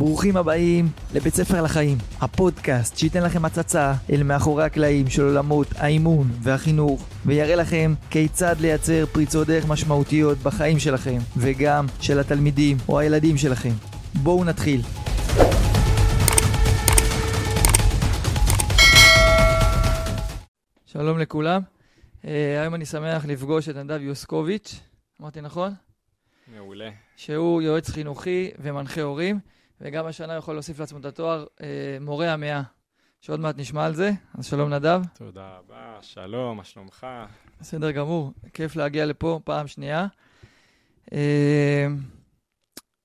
ברוכים הבאים לבית ספר לחיים, הפודקאסט שייתן לכם הצצה אל מאחורי הקלעים של עולמות האימון והחינוך, ויראה לכם כיצד לייצר פריצות דרך משמעותיות בחיים שלכם, וגם של התלמידים או הילדים שלכם. בואו נתחיל. שלום לכולם. Uh, היום אני שמח לפגוש את נדב יוסקוביץ', אמרתי נכון? מעולה. שהוא יועץ חינוכי ומנחה הורים, וגם השנה יכול להוסיף לעצמו את התואר אה, מורה המאה, שעוד מעט נשמע על זה. אז שלום נדב. תודה רבה, שלום, מה שלומך? בסדר גמור, כיף להגיע לפה פעם שנייה. אה,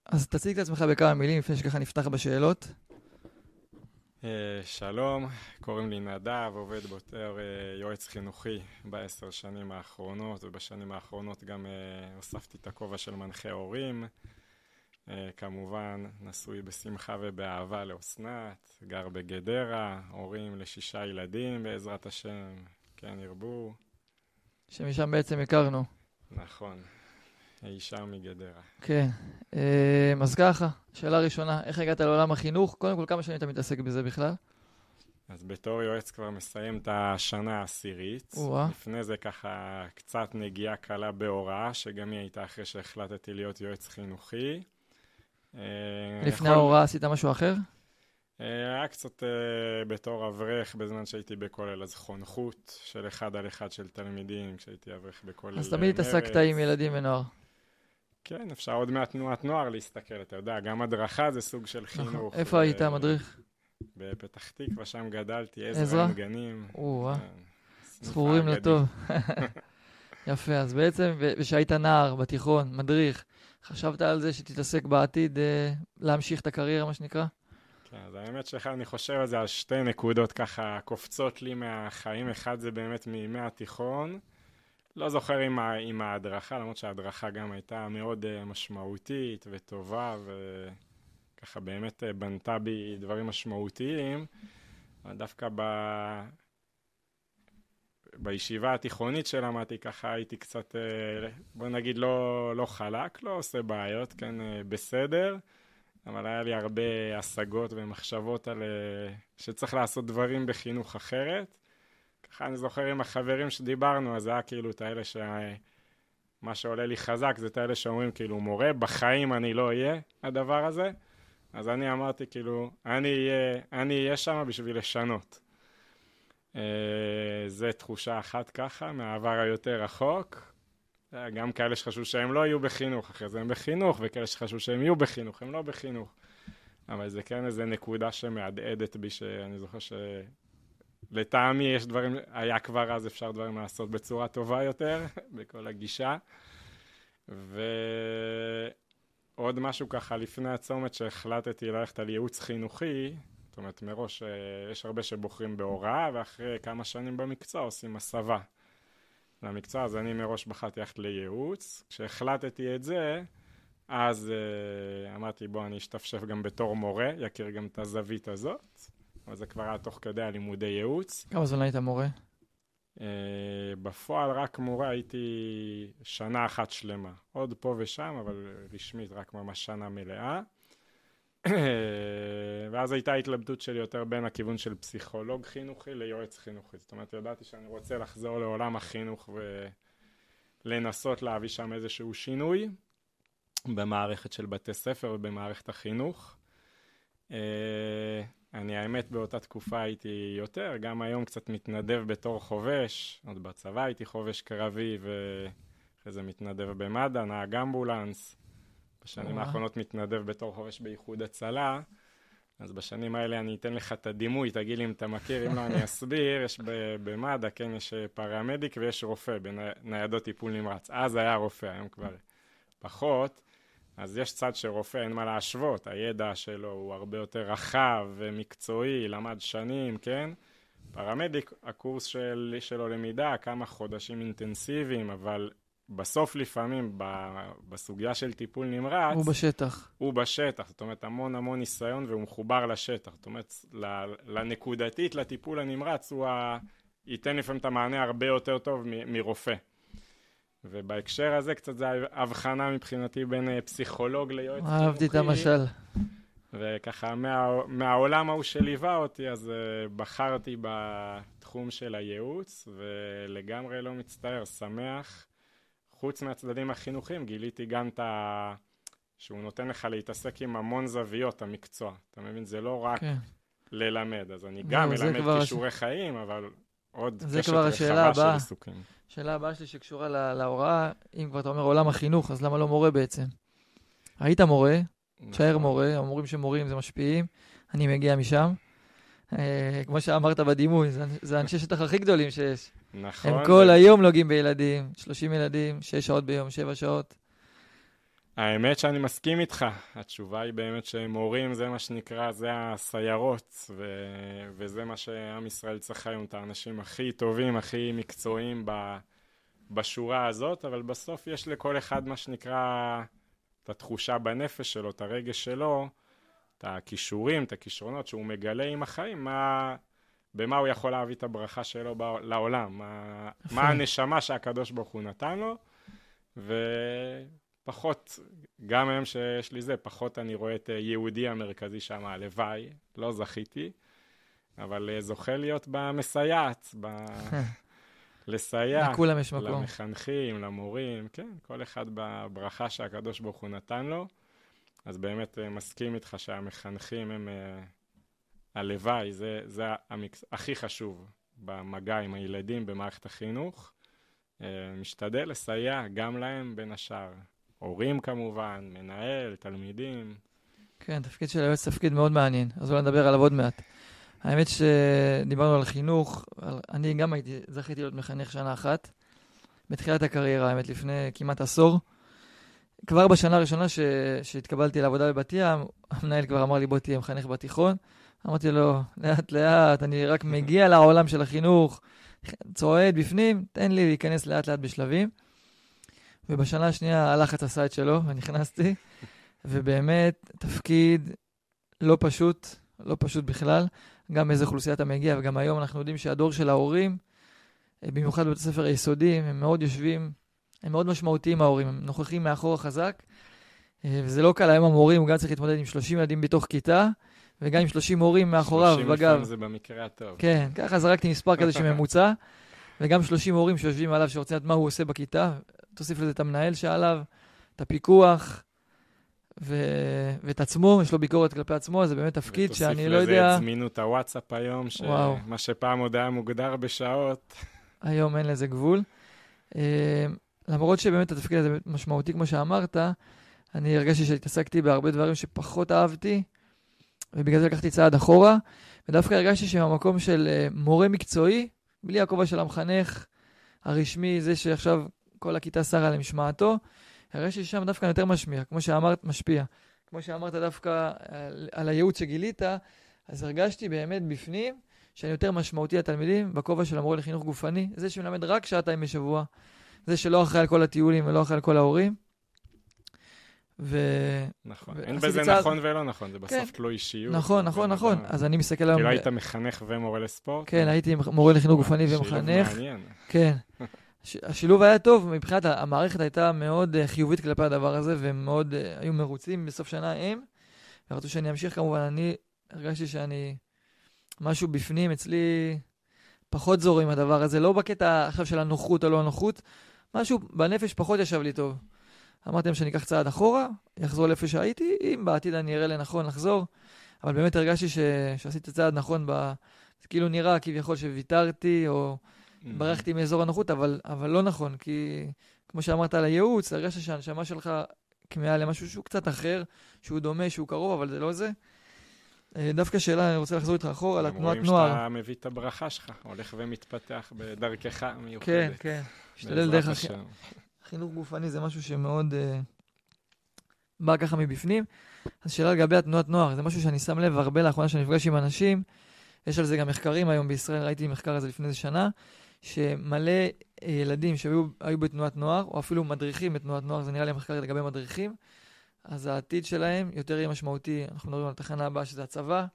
אז תציג את עצמך בכמה מילים לפני שככה נפתח בשאלות. אה, שלום, קוראים לי נדב, עובד בתור אה, יועץ חינוכי בעשר שנים האחרונות, ובשנים האחרונות גם אה, הוספתי את הכובע של מנחה הורים. כמובן, נשוי בשמחה ובאהבה לאסנת, גר בגדרה, הורים לשישה ילדים בעזרת השם, כן ירבו. שמשם בעצם הכרנו. נכון. אי שם מגדרה. כן. אמ, אז ככה, שאלה ראשונה, איך הגעת לעולם החינוך? קודם כל, כמה שנים אתה מתעסק בזה בכלל? אז בתור יועץ כבר מסיים את השנה העשירית. או-אה. לפני זה ככה קצת נגיעה קלה בהוראה, שגם היא הייתה אחרי שהחלטתי להיות יועץ חינוכי. אה, לפני ההוראה עשית משהו אחר? אה, היה קצת uh, בתור אברך בזמן שהייתי בכולל, אז חונכות של אחד על אחד של תלמידים, כשהייתי אברך בכולל אז תמיד התעסקת עם ילדים ונוער. כן, אפשר עוד מעט תנועת נוער להסתכל, אתה יודע, גם הדרכה זה סוג של נכון. חינוך. איפה היית מדריך? בפתח תקווה, שם גדלתי, עזרא גנים. או-אה, כן, זכורים לטוב. יפה, אז בעצם, כשהיית נער בתיכון, מדריך, חשבת על זה שתתעסק בעתיד אה, להמשיך את הקריירה, מה שנקרא? כן, אז האמת שלך, אני חושב על זה על שתי נקודות ככה קופצות לי מהחיים. אחד זה באמת מימי התיכון. לא זוכר עם, ה, עם ההדרכה, למרות שההדרכה גם הייתה מאוד uh, משמעותית וטובה, וככה באמת uh, בנתה בי דברים משמעותיים. דווקא ב... בישיבה התיכונית שלמדתי, ככה הייתי קצת, uh, בוא נגיד, לא, לא חלק, לא עושה בעיות, כן, uh, בסדר, אבל היה לי הרבה השגות ומחשבות על uh, שצריך לעשות דברים בחינוך אחרת. ככה אני זוכר עם החברים שדיברנו, אז זה היה כאילו את האלה ש... מה שעולה לי חזק זה את האלה שאומרים כאילו מורה, בחיים אני לא אהיה הדבר הזה. אז אני אמרתי כאילו, אני אהיה, אני אהיה שם בשביל לשנות. Uh, זה תחושה אחת ככה, מהעבר היותר רחוק. גם כאלה שחשבו שהם לא יהיו בחינוך, אחרי זה הם בחינוך, וכאלה שחשבו שהם יהיו בחינוך, הם לא בחינוך. אבל זה כן איזה נקודה שמהדהדת בי, שאני זוכר ש... לטעמי יש דברים, היה כבר אז אפשר דברים לעשות בצורה טובה יותר, בכל הגישה. ועוד משהו ככה לפני הצומת שהחלטתי ללכת על ייעוץ חינוכי, זאת אומרת מראש אה, יש הרבה שבוחרים בהוראה ואחרי כמה שנים במקצוע עושים הסבה למקצוע, אז אני מראש בחרתי ללכת לייעוץ. כשהחלטתי את זה, אז uh, אמרתי בוא אני אשתפשף גם בתור מורה, יכיר גם את הזווית הזאת. אבל זה כבר היה תוך כדי הלימודי ייעוץ. כמה זמן היית מורה? Uh, בפועל רק מורה הייתי שנה אחת שלמה. עוד פה ושם, אבל רשמית רק ממש שנה מלאה. ואז הייתה התלבטות שלי יותר בין הכיוון של פסיכולוג חינוכי ליועץ חינוכי. זאת אומרת, ידעתי שאני רוצה לחזור לעולם החינוך ולנסות להביא שם איזשהו שינוי במערכת של בתי ספר ובמערכת החינוך. Uh, אני האמת באותה תקופה הייתי יותר, גם היום קצת מתנדב בתור חובש, עוד בצבא הייתי חובש קרבי ואחרי זה מתנדב במד"א, נהג אמבולנס. בשנים האחרונות מתנדב בתור חובש באיחוד הצלה. אז בשנים האלה אני אתן לך את הדימוי, תגיד לי אם אתה מכיר, אם לא אני אסביר. יש במד"א, כן, יש פרמדיק ויש רופא בניידות טיפול נמרץ. אז היה רופא, היום כבר פחות. אז יש צד שרופא, אין מה להשוות, הידע שלו הוא הרבה יותר רחב ומקצועי, למד שנים, כן? פרמדיק, הקורס של, שלו למידה, כמה חודשים אינטנסיביים, אבל בסוף לפעמים בסוגיה של טיפול נמרץ... הוא בשטח. הוא בשטח, זאת אומרת המון המון ניסיון והוא מחובר לשטח. זאת אומרת, לנקודתית, לטיפול הנמרץ, הוא ה... ייתן לפעמים את המענה הרבה יותר טוב מרופא. ובהקשר הזה קצת זה הבחנה מבחינתי בין אה, פסיכולוג ליועץ חינוכי. אהבתי את המשל. וככה מה, מהעולם ההוא שליווה אותי, אז uh, בחרתי בתחום של הייעוץ, ולגמרי לא מצטער, שמח. חוץ מהצדדים החינוכיים, גיליתי גם את ה... שהוא נותן לך להתעסק עם המון זוויות, המקצוע. אתה מבין? זה לא רק כן. ללמד. אז אני גם מלמד כישורי הש... חיים, אבל עוד קשת רחבה של עיסוקים. השאלה הבאה שלי שקשורה לה, להוראה, אם כבר אתה אומר עולם החינוך, אז למה לא מורה בעצם? היית מורה, תשאר נכון. מורה, המורים שמורים זה משפיעים, אני מגיע משם. אה, כמו שאמרת בדימוי, זה, זה אנשי שטח הכי גדולים שיש. נכון. הם כל. היום נוגעים בילדים, 30 ילדים, 6 שעות ביום, 7 שעות. האמת שאני מסכים איתך, התשובה היא באמת שמורים זה מה שנקרא, זה הסיירות, ו... וזה מה שעם ישראל צריך היום, את האנשים הכי טובים, הכי מקצועיים ב... בשורה הזאת, אבל בסוף יש לכל אחד מה שנקרא את התחושה בנפש שלו, את הרגש שלו, את הכישורים, את הכישרונות שהוא מגלה עם החיים, מה... במה הוא יכול להביא את הברכה שלו. לעולם, מה... מה הנשמה שהקדוש ברוך הוא נתן לו, ו... פחות, גם היום שיש לי זה, פחות אני רואה את אה, יהודי המרכזי שם, הלוואי, לא זכיתי, אבל אה, זוכה להיות במסייעת, ב... לסייע לכולם יש מקום. למחנכים, למורים, כן, כל אחד בברכה שהקדוש ברוך הוא נתן לו. אז באמת אה, מסכים איתך שהמחנכים הם הלוואי, זה, זה המקס... הכי חשוב במגע עם הילדים במערכת החינוך. משתדל לסייע גם להם בין השאר. הורים כמובן, מנהל, תלמידים. כן, תפקיד של היועץ תפקיד מאוד מעניין, אז אולי נדבר עליו עוד מעט. האמת שדיברנו על חינוך, אני גם הייתי, זכיתי להיות מחנך שנה אחת, בתחילת הקריירה, האמת, לפני כמעט עשור. כבר בשנה הראשונה ש... שהתקבלתי לעבודה בבת ים, המנהל כבר אמר לי, בוא תהיה מחנך בתיכון. אמרתי לו, לאט לאט, אני רק מגיע לעולם של החינוך, צועד בפנים, תן לי להיכנס לאט לאט בשלבים. ובשנה השנייה הלחץ עשה את שלו, ונכנסתי, ובאמת, תפקיד לא פשוט, לא פשוט בכלל, גם מאיזה אוכלוסייה אתה מגיע, וגם היום אנחנו יודעים שהדור של ההורים, אה, במיוחד בבית הספר היסודיים, הם מאוד יושבים, הם מאוד משמעותיים ההורים, הם נוכחים מאחור חזק, אה, וזה לא קל, היום המורים, הוא גם צריך להתמודד עם 30 ילדים בתוך כיתה, וגם עם 30 מורים מאחוריו, 30 בגב. 30 לפעמים זה במקרה הטוב. כן, ככה זרקתי מספר כזה שממוצע, וגם 30 הורים שיושבים עליו, שרוצים לדעת מה הוא עושה בכיתה, תוסיף לזה את המנהל שעליו, את הפיקוח, ו... ואת עצמו, יש לו ביקורת כלפי עצמו, זה באמת תפקיד שאני לא יודע... ותוסיף לזה את זמינות הוואטסאפ היום, שמה שפעם עוד היה מוגדר בשעות. היום אין לזה גבול. אה, למרות שבאמת התפקיד הזה משמעותי, כמו שאמרת, אני הרגשתי שהתעסקתי בהרבה דברים שפחות אהבתי, ובגלל זה לקחתי צעד אחורה, ודווקא הרגשתי שבמקום של אה, מורה מקצועי, בלי הכובע של המחנך הרשמי, זה שעכשיו כל הכיתה סרה למשמעתו, הרגשתי ששם דווקא יותר משמיע, כמו שאמרת, משפיע. כמו שאמרת דווקא על, על הייעוץ שגילית, אז הרגשתי באמת בפנים שאני יותר משמעותי לתלמידים בכובע של המורה לחינוך גופני, זה שמלמד רק שעתיים בשבוע, זה שלא אחראי על כל הטיולים ולא אחראי על כל ההורים. ו... נכון, אין בזה צעד... נכון ולא נכון, זה בסוף כן. תלוי אישיות. נכון, נכון, נכון. אז אני מסתכל היום... כאילו היית מחנך ומורה לספורט? כן, הייתי מורה לחינוך גופני ומחנך. שילוב מעניין. כן. השילוב היה טוב, מבחינת המערכת הייתה מאוד uh, חיובית כלפי הדבר הזה, והם מאוד היו מרוצים בסוף שנה הם, ורצו שאני אמשיך כמובן, אני הרגשתי שאני, משהו בפנים אצלי פחות זור עם הדבר הזה, לא בקטע עכשיו של הנוחות או לא הנוחות, משהו בנפש פחות ישב לי טוב. אמרתי להם שאני אקח צעד אחורה, אחזור לאיפה שהייתי, אם בעתיד אני אראה לנכון לחזור, אבל באמת הרגשתי ש... שעשיתי צעד נכון, ב... זה כאילו נראה כביכול שוויתרתי, או... Mm-hmm. ברחתי מאזור הנוחות, אבל, אבל לא נכון, כי כמו שאמרת על הייעוץ, הרגשת שהנשמה שלך כמהה למשהו שהוא קצת אחר, שהוא דומה, שהוא קרוב, אבל זה לא זה. אה, דווקא שאלה, אני רוצה לחזור איתך אחורה, על התנועת נוער. רואים שאתה מביא את הברכה שלך, הולך ומתפתח בדרכך המיוחדת. כן, כן. משתדל דרך הח... חינוך גופני זה משהו שמאוד uh, בא ככה מבפנים. אז שאלה לגבי התנועת נוער, זה משהו שאני שם לב הרבה לאחרונה שאני נפגש עם אנשים. יש על זה גם מחקרים היום בישראל, ראיתי מחקר על זה לפני איזה שנה. שמלא אה, ילדים שהיו בתנועת נוער, או אפילו מדריכים בתנועת נוער, זה נראה לי מחקר לגבי מדריכים, אז העתיד שלהם יותר יהיה משמעותי. אנחנו מדברים על התחנה הבאה, שזה הצבא,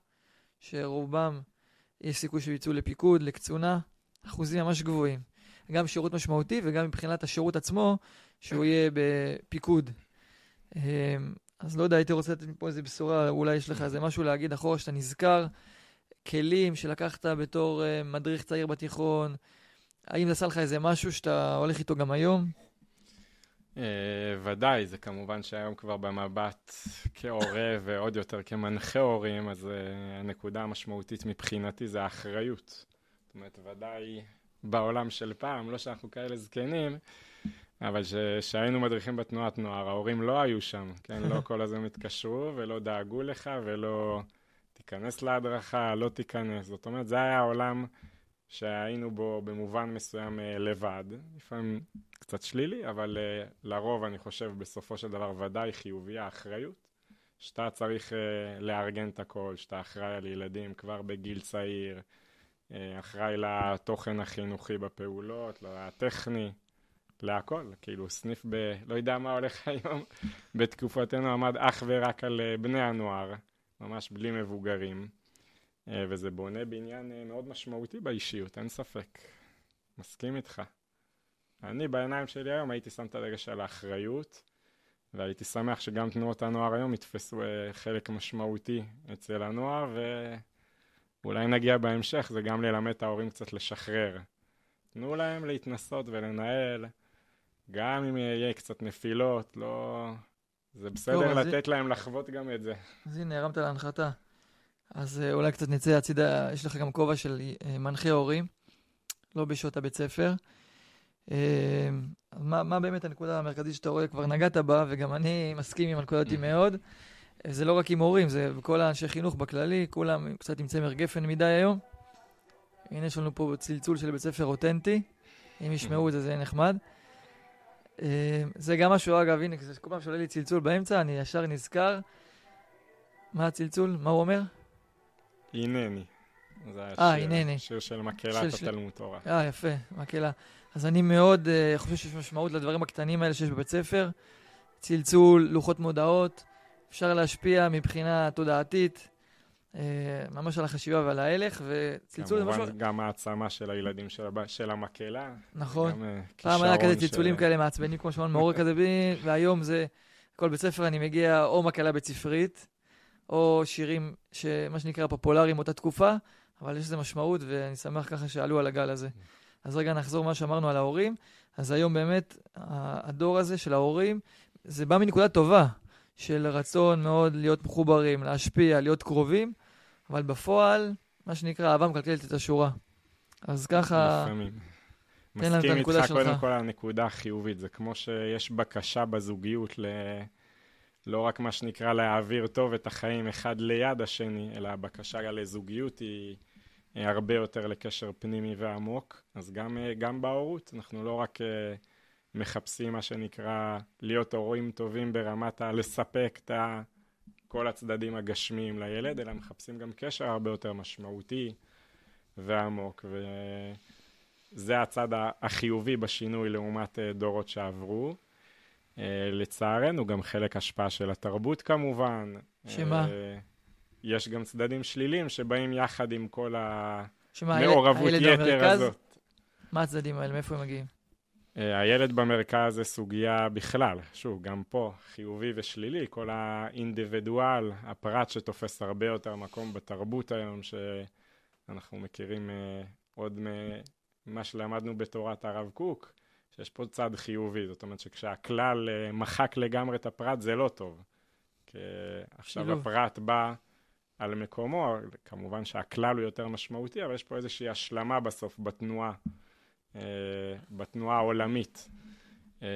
שרובם יש סיכוי שיצאו לפיקוד, לקצונה, אחוזים ממש גבוהים. גם שירות משמעותי וגם מבחינת השירות עצמו, שהוא יהיה בפיקוד. אה, אז לא יודע, הייתי רוצה לתת מפה איזה בשורה, אולי יש לך איזה משהו להגיד אחורה שאתה נזכר, כלים שלקחת בתור uh, מדריך צעיר בתיכון, האם זה עשה לך איזה משהו שאתה הולך איתו גם היום? Uh, ודאי, זה כמובן שהיום כבר במבט כהורה ועוד יותר כמנחה הורים, אז uh, הנקודה המשמעותית מבחינתי זה האחריות. זאת אומרת, ודאי בעולם של פעם, לא שאנחנו כאלה זקנים, אבל כשהיינו מדריכים בתנועת נוער, ההורים לא היו שם, כן? לא כל הזמן התקשרו ולא דאגו לך ולא תיכנס להדרכה, לא תיכנס. זאת אומרת, זה היה העולם שהיינו בו במובן מסוים אה, לבד. לפעמים קצת שלילי, אבל אה, לרוב אני חושב בסופו של דבר ודאי חיובי האחריות. שאתה צריך uh, לארגן את הכל, שאתה אחראי על ילדים כבר בגיל צעיר, אחראי לתוכן החינוכי בפעולות, לטכני, להכל, כאילו סניף ב... לא יודע מה הולך היום, בתקופתנו עמד אך ורק על אה, בני הנוער, ממש בלי מבוגרים, אה, וזה בונה בעניין אה, מאוד משמעותי באישיות, אין ספק. מסכים איתך. אני בעיניים שלי היום הייתי שם את הדגש על האחריות, והייתי שמח שגם תנועות הנוער היום יתפסו חלק משמעותי אצל הנוער, ואולי נגיע בהמשך, זה גם ללמד את ההורים קצת לשחרר. תנו להם להתנסות ולנהל. גם אם יהיה קצת נפילות, לא... זה בסדר טוב, לתת זה... להם לחוות גם את זה. אז הנה, הרמת להנחתה. אז אה, אולי קצת נצא הצידה, יש לך גם כובע של אה, מנחה הורים, לא בשעות הבית ספר. אה, מה, מה באמת הנקודה המרכזית שאתה רואה? כבר נגעת בה, וגם אני מסכים עם הנקודתי מאוד. זה לא רק עם הורים, זה כל האנשי חינוך בכללי, כולם קצת עם צמר גפן מדי היום. הנה יש לנו פה צלצול של בית ספר אותנטי. אם ישמעו את זה, זה נחמד. אה, זה גם משהו, אגב, הנה, כל פעם שעולה לי צלצול באמצע, אני ישר נזכר. מה הצלצול? מה הוא אומר? הנני. זה אה, הנני. שיר של מקהלת התלמוד תורה. אה, יפה, מקהלה. אז אני מאוד uh, חושב שיש משמעות לדברים הקטנים האלה שיש בבית ספר. צלצול, לוחות מודעות, אפשר להשפיע מבחינה תודעתית, אה, ממש על החשיבה ועל ההלך, וצלצול זה משהו... כמובן גם העצמה של הילדים של, הב... של המקהלה. נכון. אה, פעם היה כזה צלצולים כאלה מעצבנים, כמו שאמרנו, מעורר כזה בי, והיום זה, כל בית ספר אני מגיע או מקהלה בית ספרית, או שירים שמה שנקרא פופולריים אותה תקופה, אבל יש לזה משמעות, ואני שמח ככה שעלו על הגל הזה. אז רגע נחזור מה שאמרנו על ההורים. אז היום באמת, הדור הזה של ההורים, זה בא מנקודה טובה. של רצון מאוד להיות מחוברים, להשפיע, להיות קרובים, אבל בפועל, מה שנקרא, אהבה מקלקלת את השורה. אז ככה... לפעמים. מסכים איתך קודם כל על הנקודה החיובית. זה כמו שיש בקשה בזוגיות ל... לא רק מה שנקרא להעביר טוב את החיים אחד ליד השני, אלא הבקשה לזוגיות היא הרבה יותר לקשר פנימי ועמוק. אז גם, גם בהורות, אנחנו לא רק אה, מחפשים מה שנקרא להיות הורים טובים ברמת הלספק את כל הצדדים הגשמיים לילד, אלא מחפשים גם קשר הרבה יותר משמעותי ועמוק. וזה הצד החיובי בשינוי לעומת אה, דורות שעברו. אה, לצערנו, גם חלק השפעה של התרבות כמובן. שמה? אה, יש גם צדדים שליליים שבאים יחד עם כל המעורבות יתר הזאת. מה הצדדים האלה? מאיפה הם מגיעים? אה, הילד במרכז זה סוגיה בכלל, שוב, גם פה חיובי ושלילי, כל האינדיבידואל, הפרט שתופס הרבה יותר מקום בתרבות היום, שאנחנו מכירים uh, עוד ממה שלמדנו בתורת הרב קוק, שיש פה צד חיובי, זאת אומרת שכשהכלל uh, מחק לגמרי את הפרט זה לא טוב. כי עכשיו שילוב. הפרט בא על מקומו, כמובן שהכלל הוא יותר משמעותי, אבל יש פה איזושהי השלמה בסוף בתנועה. אה, בתנועה העולמית. אה,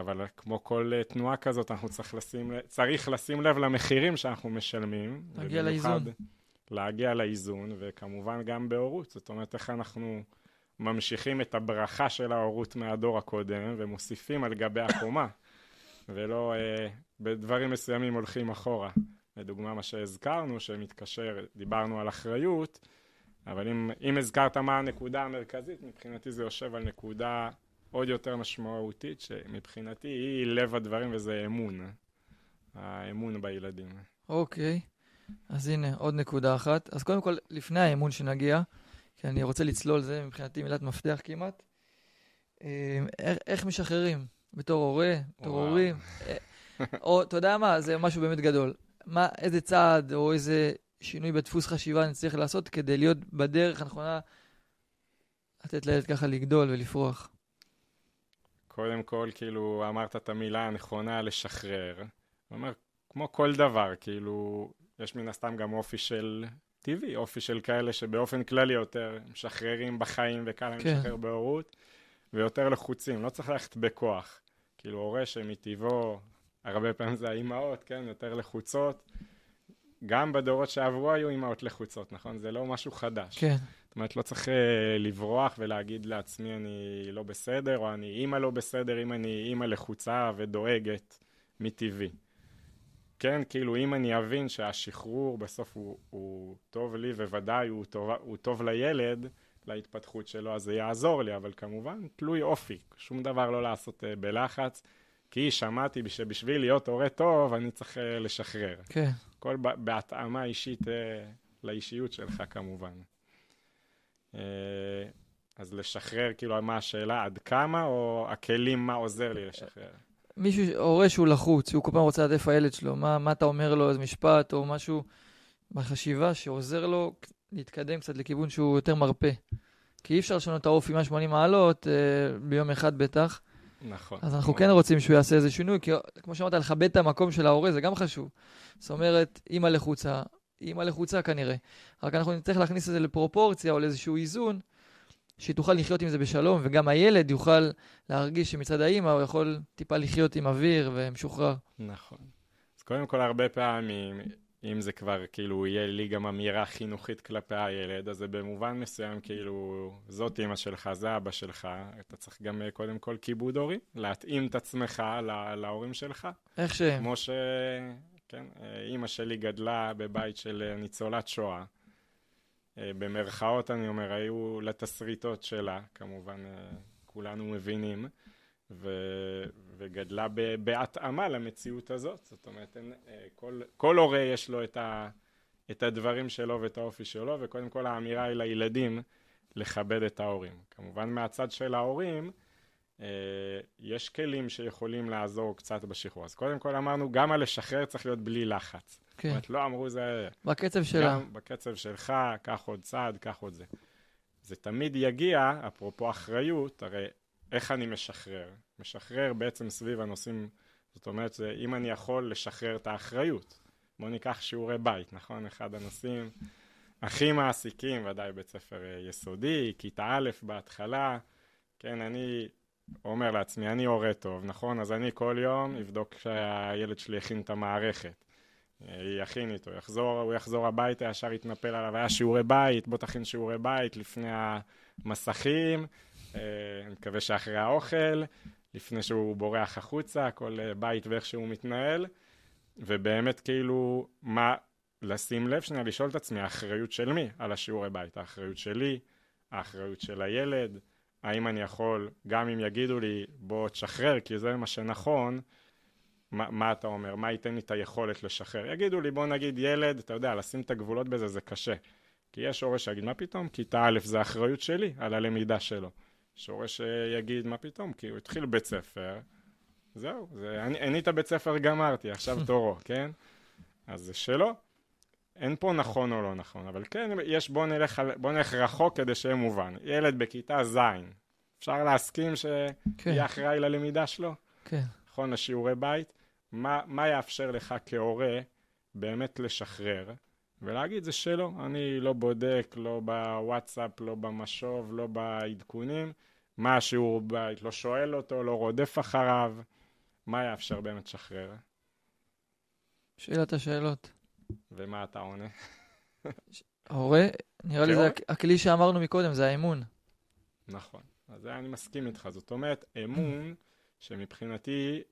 אבל כמו כל אה, תנועה כזאת, אנחנו צריך לשים, צריך לשים לב למחירים שאנחנו משלמים. להגיע לאיזון. להגיע לאיזון, וכמובן גם בהורות. זאת אומרת, איך אנחנו ממשיכים את הברכה של ההורות מהדור הקודם, ומוסיפים על גבי הקומה, ולא אה, בדברים מסוימים הולכים אחורה. לדוגמה, מה שהזכרנו, שמתקשר, דיברנו על אחריות, אבל אם, אם הזכרת מה הנקודה המרכזית, מבחינתי זה יושב על נקודה עוד יותר משמעותית, שמבחינתי היא לב הדברים וזה אמון, האמון בילדים. אוקיי, okay. אז הנה עוד נקודה אחת. אז קודם כל, לפני האמון שנגיע, כי אני רוצה לצלול, זה מבחינתי מילת מפתח כמעט, אה, איך, איך משחררים? בתור הורה, בתור הורים? או, אתה יודע מה, זה משהו באמת גדול. מה, איזה צעד או איזה שינוי בדפוס חשיבה אני צריך לעשות כדי להיות בדרך הנכונה, לתת לילד ככה לגדול ולפרוח. קודם כל, כאילו, אמרת את המילה הנכונה, לשחרר. הוא אומר, כמו כל דבר, כאילו, יש מן הסתם גם אופי של טבעי, אופי של כאלה שבאופן כללי יותר משחררים בחיים וקל להם כן. לשחרר בהורות, ויותר לחוצים, לא צריך ללכת בכוח. כאילו, הורה שמטבעו, הרבה פעמים זה האימהות, כן, יותר לחוצות. גם בדורות שעברו היו אימהות לחוצות, נכון? זה לא משהו חדש. כן, זאת אומרת, לא צריך uh, לברוח ולהגיד לעצמי אני לא בסדר, או אני אימא לא בסדר, אם אני אימא לחוצה ודואגת מטבעי. כן, כאילו, אם אני אבין שהשחרור בסוף הוא, הוא טוב לי, וודאי הוא טוב, הוא טוב לילד, להתפתחות שלו, אז זה יעזור לי, אבל כמובן, תלוי אופי. שום דבר לא לעשות uh, בלחץ, כי שמעתי שבשביל להיות הורה טוב, אני צריך uh, לשחרר. כן. הכל בהתאמה אישית uh, לאישיות שלך, כמובן. Uh, אז לשחרר, כאילו, מה השאלה, עד כמה, או הכלים, מה עוזר לי לשחרר? מישהו, הורה שהוא לחוץ, הוא כל פעם רוצה לדעת איפה הילד שלו, מה, מה אתה אומר לו, איזה משפט או משהו בחשיבה שעוזר לו להתקדם קצת לכיוון שהוא יותר מרפה. כי אי אפשר לשנות את האופי 180 מעלות אה, ביום אחד בטח. נכון. אז אנחנו כן רוצים שהוא יעשה איזה שינוי, כי כמו שאמרת, לכבד את המקום של ההורה זה גם חשוב. זאת אומרת, אימא לחוצה, אימא לחוצה כנראה. רק אנחנו נצטרך להכניס את זה לפרופורציה או לאיזשהו איזון, שהיא תוכל לחיות עם זה בשלום, וגם הילד יוכל להרגיש שמצד האימא הוא יכול טיפה לחיות עם אוויר ומשוחרר. נכון. אז קודם כל, הרבה פעמים, אם זה כבר, כאילו, יהיה לי גם אמירה חינוכית כלפי הילד, אז זה במובן מסוים, כאילו, זאת אימא שלך, זה אבא שלך, אתה צריך גם אה, קודם כל כיבוד הורי, להתאים את עצמך לה, להורים שלך. איך שהם. כמו ש... כן, אה, אימא שלי גדלה בבית של אה, ניצולת שואה. אה, במרכאות, אני אומר, היו לתסריטות שלה, כמובן, כולנו מבינים, ו... וגדלה ב... בהתאמה למציאות הזאת. זאת אומרת, אין, כל, כל הורה יש לו את, ה... את הדברים שלו ואת האופי שלו, וקודם כל האמירה היא לילדים לכבד את ההורים. כמובן, מהצד של ההורים, יש כלים שיכולים לעזור קצת בשחרור. אז קודם כל אמרנו, גם הלשחרר צריך להיות בלי לחץ. כן. זאת אומרת, לא אמרו זה... בקצב שלה. גם בקצב שלך, קח עוד צעד, קח עוד זה. זה תמיד יגיע, אפרופו אחריות, הרי איך אני משחרר? משחרר בעצם סביב הנושאים, זאת אומרת, זה אם אני יכול לשחרר את האחריות. בואו ניקח שיעורי בית, נכון? אחד הנושאים הכי מעסיקים, ודאי בית ספר יסודי, כיתה א' בהתחלה. כן, אני אומר לעצמי, אני הורה טוב, נכון? אז אני כל יום אבדוק שהילד שלי הכין את המערכת. יכין איתו, יחזור, הוא יחזור הביתה, ישר יתנפל עליו, היה שיעורי בית, בוא תכין שיעורי בית לפני המסכים, אני מקווה שאחרי האוכל, לפני שהוא בורח החוצה, כל בית ואיך שהוא מתנהל, ובאמת כאילו, מה, לשים לב שנייה, לשאול את עצמי, האחריות של מי על השיעורי בית? האחריות שלי, האחריות של הילד, האם אני יכול, גם אם יגידו לי, בוא תשחרר, כי זה מה שנכון, מה, מה אתה אומר? מה ייתן לי את היכולת לשחרר? יגידו לי, בוא נגיד ילד, אתה יודע, לשים את הגבולות בזה זה קשה. כי יש הורה שיגיד, מה פתאום? כיתה א' זה אחריות שלי על הלמידה שלו. יש הורה שיגיד, מה פתאום? כי הוא התחיל בית ספר, זהו, זה, אני, אני את הבית ספר גמרתי, עכשיו תורו, כן? אז זה שלו. אין פה נכון או לא נכון, אבל כן, יש, בוא נלך, בוא נלך רחוק כדי שיהיה מובן. ילד בכיתה ז', אפשר להסכים שיהיה כן. אחראי ללמידה שלו? כן. נכון, לשיעורי בית? מה, מה יאפשר לך כהורה באמת לשחרר ולהגיד זה שלו, אני לא בודק, לא בוואטסאפ, לא במשוב, לא בעדכונים, מה השיעור בית, לא שואל אותו, לא רודף אחריו, מה יאפשר באמת לשחרר? שאלת השאלות. ומה אתה עונה? ההורה, נראה לי זה הכלי שאמרנו מקודם, זה האמון. נכון, אז אני מסכים איתך, זאת אומרת, אמון, שמבחינתי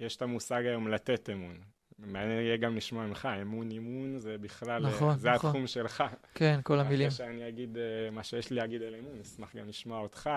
יש את המושג היום לתת אמון. מעניין יהיה גם לשמוע ממך, אמון אימון זה בכלל, נכון, זה נכון. התחום שלך. כן, כל המילים. אחרי שאני אגיד מה שיש לי להגיד על אמון, אשמח גם לשמוע אותך,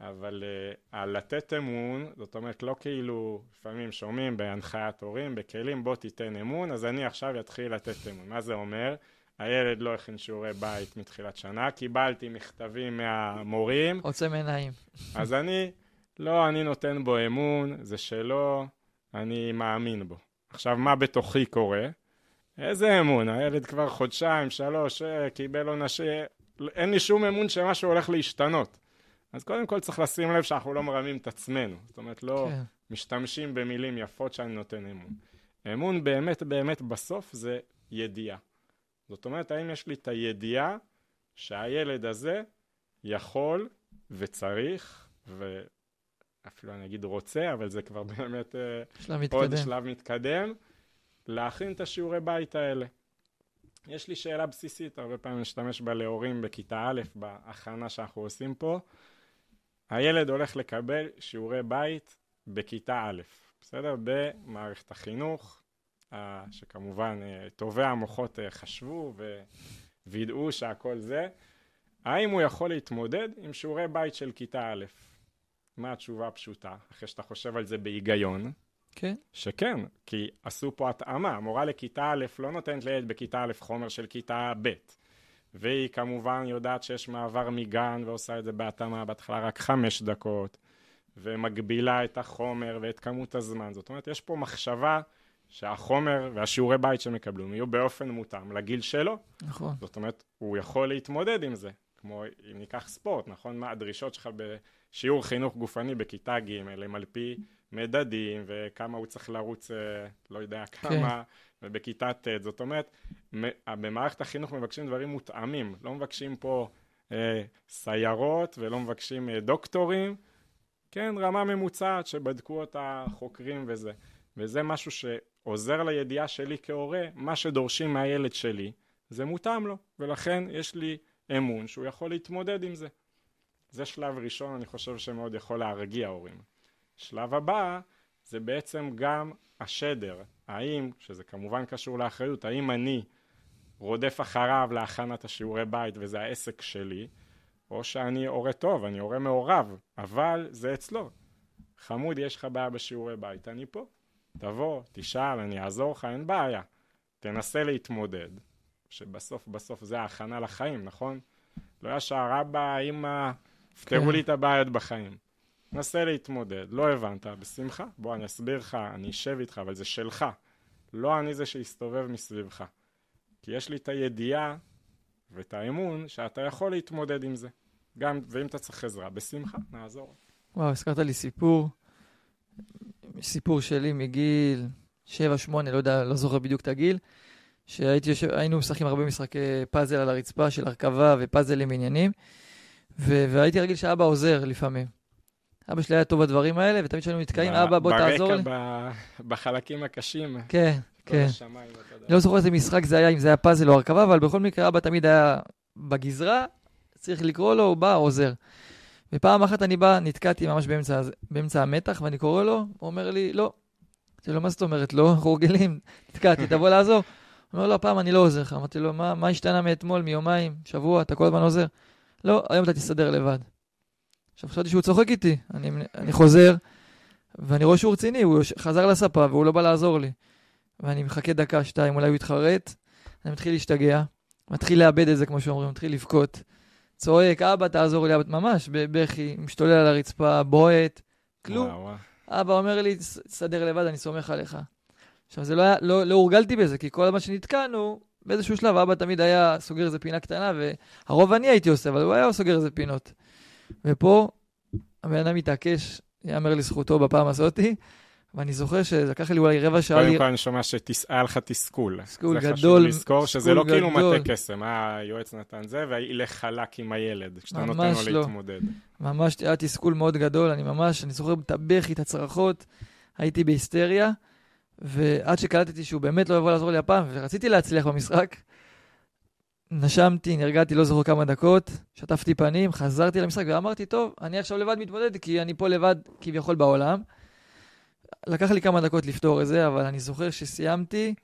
אבל uh, על לתת אמון, זאת אומרת לא כאילו לפעמים שומעים בהנחיית הורים, בכלים, בוא תיתן אמון, אז אני עכשיו אתחיל לתת אמון. מה זה אומר? הילד לא הכין שיעורי בית מתחילת שנה, קיבלתי מכתבים מהמורים. עוצם עיניים. אז אני, לא, אני נותן בו אמון, זה שלו, אני מאמין בו. עכשיו, מה בתוכי קורה? איזה אמון? הילד כבר חודשיים, שלוש, אה, קיבל עונש... אין לי שום אמון שמשהו הולך להשתנות. אז קודם כל צריך לשים לב שאנחנו לא מרמים את עצמנו. זאת אומרת, לא כן. משתמשים במילים יפות שאני נותן אמון. אמון באמת באמת בסוף זה ידיעה. זאת אומרת, האם יש לי את הידיעה שהילד הזה יכול וצריך, ואפילו אני אגיד רוצה, אבל זה כבר באמת אה, שלב עוד מתקדם. שלב מתקדם, להכין את השיעורי בית האלה. יש לי שאלה בסיסית, הרבה פעמים נשתמש בה להורים בכיתה א', בהכנה שאנחנו עושים פה. הילד הולך לקבל שיעורי בית בכיתה א', בסדר? במערכת החינוך, שכמובן אה, טובי המוחות אה, חשבו וידעו שהכל זה. האם הוא יכול להתמודד עם שיעורי בית של כיתה א'? מה התשובה הפשוטה, אחרי שאתה חושב על זה בהיגיון? כן. שכן, כי עשו פה התאמה. מורה לכיתה א' לא נותנת לילד בכיתה א' חומר של כיתה ב'. והיא כמובן יודעת שיש מעבר מגן ועושה את זה בהתאמה בהתחלה רק חמש דקות, ומגבילה את החומר ואת כמות הזמן. זאת אומרת, יש פה מחשבה שהחומר והשיעורי בית שהם יקבלו יהיו באופן מותאם לגיל שלו. נכון. זאת אומרת, הוא יכול להתמודד עם זה. כמו אם ניקח ספורט, נכון? מה הדרישות שלך בשיעור חינוך גופני בכיתה ג' הם על פי מדדים וכמה הוא צריך לרוץ, אה, לא יודע כמה, כן. ובכיתה ט', זאת אומרת, במערכת החינוך מבקשים דברים מותאמים, לא מבקשים פה אה, סיירות ולא מבקשים אה, דוקטורים, כן, רמה ממוצעת שבדקו אותה חוקרים וזה. וזה משהו שעוזר לידיעה שלי כהורה, מה שדורשים מהילד שלי, זה מותאם לו, ולכן יש לי אמון שהוא יכול להתמודד עם זה. זה שלב ראשון, אני חושב שמאוד יכול להרגיע הורים. שלב הבא זה בעצם גם השדר, האם, שזה כמובן קשור לאחריות, האם אני רודף אחריו להכנת השיעורי בית וזה העסק שלי, או שאני הורה טוב, אני הורה מעורב, אבל זה אצלו. חמוד, יש לך בעיה בשיעורי בית, אני פה. תבוא, תשאל, אני אעזור לך, אין בעיה. תנסה להתמודד, שבסוף בסוף זה ההכנה לחיים, נכון? לא ישר אבא, אמא, פתרו כן. לי את הבעיות בחיים. נסה להתמודד, לא הבנת, בשמחה, בוא אני אסביר לך, אני אשב איתך, אבל זה שלך. לא אני זה שיסתובב מסביבך. כי יש לי את הידיעה ואת האמון שאתה יכול להתמודד עם זה. גם, ואם אתה צריך עזרה, בשמחה, נעזור. וואו, הזכרת לי סיפור, סיפור שלי מגיל 7-8, לא יודע, לא זוכר בדיוק את הגיל, שהיינו משחקים הרבה משחקי פאזל על הרצפה של הרכבה ופאזלים עניינים, והייתי רגיל שאבא עוזר לפעמים. אבא שלי היה טוב בדברים האלה, ותמיד כשהיינו נתקעים, אבא, בוא תעזור לי. ברקע, בחלקים הקשים. כן, כן. לא זוכר איזה משחק זה היה, אם זה היה פאזל או הרכבה, אבל בכל מקרה, אבא תמיד היה בגזרה, צריך לקרוא לו, הוא בא, עוזר. ופעם אחת אני בא, נתקעתי ממש באמצע, באמצע המתח, ואני קורא לו, הוא אומר לי, לא. אמרתי לו, מה זאת אומרת, לא? אנחנו רגילים, נתקעתי, תבוא לעזור. הוא אומר לו, הפעם אני לא עוזר לך. אמרתי לו, מה, מה השתנה מאתמול, מיומיים, שבוע, אתה כל הזמן עוזר? לא, היום אתה תסתדר לבד. עכשיו חשבתי שהוא צוחק איתי, אני, אני חוזר, ואני רואה שהוא רציני, הוא חזר לספה והוא לא בא לעזור לי. ואני מחכה דקה, שתיים, אולי הוא יתחרט, אני מתחיל להשתגע, מתחיל לאבד את זה, כמו שאומרים, מתחיל לבכות. צועק, אבא, תעזור לי, ממש, בבכי, משתולל על הרצפה, בועט, כלום. וואו, וואו. אבא אומר לי, תסדר לבד, אני סומך עליך. עכשיו, זה לא היה, לא, לא הורגלתי בזה, כי כל הזמן שנתקענו, באיזשהו שלב אבא תמיד היה סוגר איזה פינה קטנה, והרוב אני הייתי עושה, אבל הוא היה סוגר איזה פינות. ופה הבן אדם מתעקש, יאמר לזכותו בפעם הזאתי, ואני זוכר שזה לקח לי אולי רבע שעה... קודם כל אני שומע שהיה לך תסכול. תסכול גדול. זה חשוב לזכור שזה לא כאילו מטה קסם, היועץ נתן זה, וילך חלק עם הילד, כשאתה נותן לו לא. להתמודד. ממש היה תסכול מאוד גדול, אני ממש, אני זוכר את הבכי, את הצרחות, הייתי בהיסטריה, ועד שקלטתי שהוא באמת לא יבוא לעזור לי הפעם, ורציתי להצליח במשחק, נשמתי, נרגעתי לא זוכר כמה דקות, שטפתי פנים, חזרתי למשחק ואמרתי, טוב, אני עכשיו לבד מתמודד, כי אני פה לבד כביכול בעולם. לקח לי כמה דקות לפתור את זה, אבל אני זוכר שסיימתי,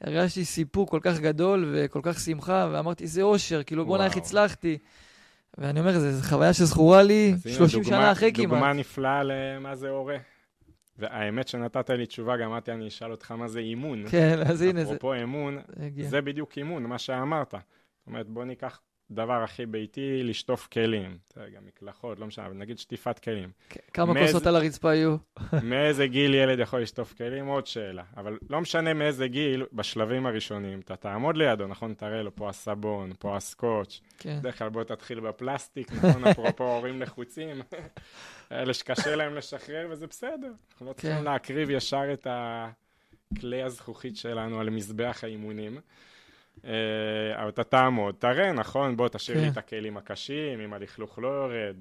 הרגשתי סיפור כל כך גדול וכל כך שמחה, ואמרתי, איזה אושר, כאילו, בואנה, איך הצלחתי. ואני אומר, זו חוויה שזכורה לי 30 דוגמה, שנה אחרי דוגמה כמעט. דוגמה נפלאה למה זה הורה. והאמת שנתת לי תשובה, גם אמרתי, אני אשאל אותך מה זה אימון. כן, אז הנה זה. אפרופו אמון, זה בדיוק אימון, מה שאמרת. זאת אומרת, בוא ניקח דבר הכי ביתי, לשטוף כלים. גם מקלחות, לא משנה, אבל נגיד שטיפת כלים. כמה מאיזה- כוסות על הרצפה יהיו? מאיזה גיל ילד יכול לשטוף כלים? עוד שאלה. אבל לא משנה מאיזה גיל, בשלבים הראשונים, אתה תעמוד לידו, נכון? תראה לו פה הסבון, פה הסקוץ'. כן. בדרך כלל בוא תתחיל בפלסטיק, נכון? אפרופו הורים לחוצים. אלה שקשה להם לשחרר, וזה בסדר. אנחנו לא צריכים כן. להקריב ישר את הכלי הזכוכית שלנו על מזבח האימונים. אה, אבל אתה תעמוד, תראה, נכון? בוא תשאיר לי כן. את הכלים הקשים, אם הלכלוך לא יורד.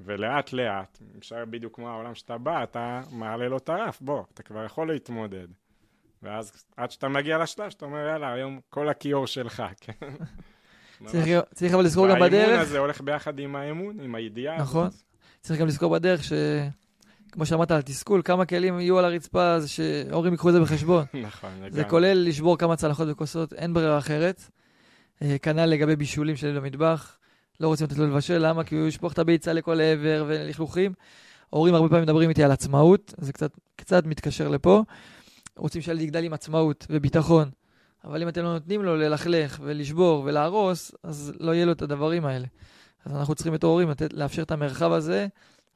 ולאט לאט, אפשר בדיוק כמו העולם שאתה בא, אתה מעלה לו את הרף, בוא, אתה כבר יכול להתמודד. ואז עד שאתה מגיע לשלב, שאתה אומר, יאללה, היום כל הכיור שלך, כן? צריך אבל לזכור גם בדרך, הזה הולך ביחד עם האמון, עם הידיעה. נכון. צריך גם לזכור בדרך ש... כמו שאמרת על תסכול, כמה כלים יהיו על הרצפה, אז שהורים ייקחו את זה בחשבון. נכון, לגמרי. זה כולל לשבור כמה צלחות וכוסות, אין ברירה אחרת. אה, כנ"ל לגבי בישולים שלי במטבח. לא רוצים לתת לו לבשל, למה? כי הוא ישפוך את הביצה לכל עבר ולכלוכים. הורים הרבה פעמים מדברים איתי על עצמאות, זה קצת, קצת מתקשר לפה. רוצים שהילד יגדל עם עצמאות וביטחון, אבל אם אתם לא נותנים לו ללכלך ולשבור ולהרוס, אז לא יהיה לו את הדברים האלה. אז אנחנו צריכים את ההורים לתת, לאפשר את המרחב הזה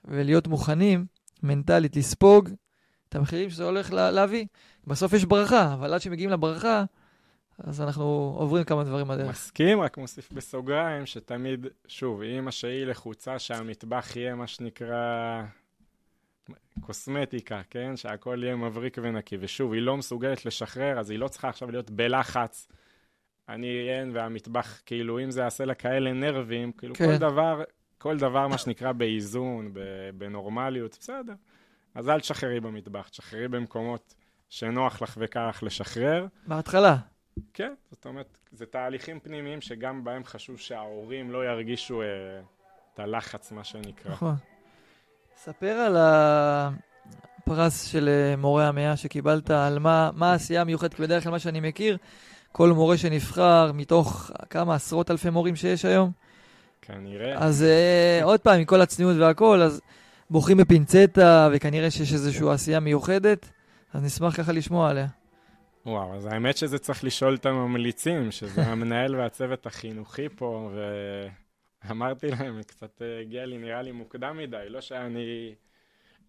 ולהיות מוכנים מנטלית לספוג את המחירים שזה הולך לה, להביא. בסוף יש ברכה, אבל עד שמגיעים לברכה, אז אנחנו עוברים כמה דברים בדרך. מסכים, רק מוסיף בסוגריים, שתמיד, שוב, אמא שהיא לחוצה שהמטבח יהיה מה שנקרא קוסמטיקה, כן? שהכל יהיה מבריק ונקי. ושוב, היא לא מסוגלת לשחרר, אז היא לא צריכה עכשיו להיות בלחץ. אני אין, והמטבח, כאילו, אם זה יעשה לה כאלה נרבים, כאילו, כן. כל דבר, כל דבר, מה שנקרא, באיזון, בנורמליות, בסדר. אז אל תשחררי במטבח, תשחררי במקומות שנוח לך לך לשחרר. בהתחלה. כן, זאת אומרת, זה תהליכים פנימיים שגם בהם חשוב שההורים לא ירגישו אה, את הלחץ, מה שנקרא. נכון. ספר על הפרס של אה, מורה המאה שקיבלת, על מה, מה העשייה המיוחדת, כי בדרך כלל מה שאני מכיר, כל מורה שנבחר מתוך כמה עשרות אלפי מורים שיש היום, כנראה. אז אה, עוד פעם, עם כל הצניעות והכל, אז בוחרים בפינצטה, וכנראה שיש איזושהי עשייה מיוחדת, אז נשמח ככה לשמוע עליה. וואו, אז האמת שזה צריך לשאול את הממליצים, שזה המנהל והצוות החינוכי פה, ואמרתי להם, קצת אה, הגיע לי, נראה לי מוקדם מדי, לא שאני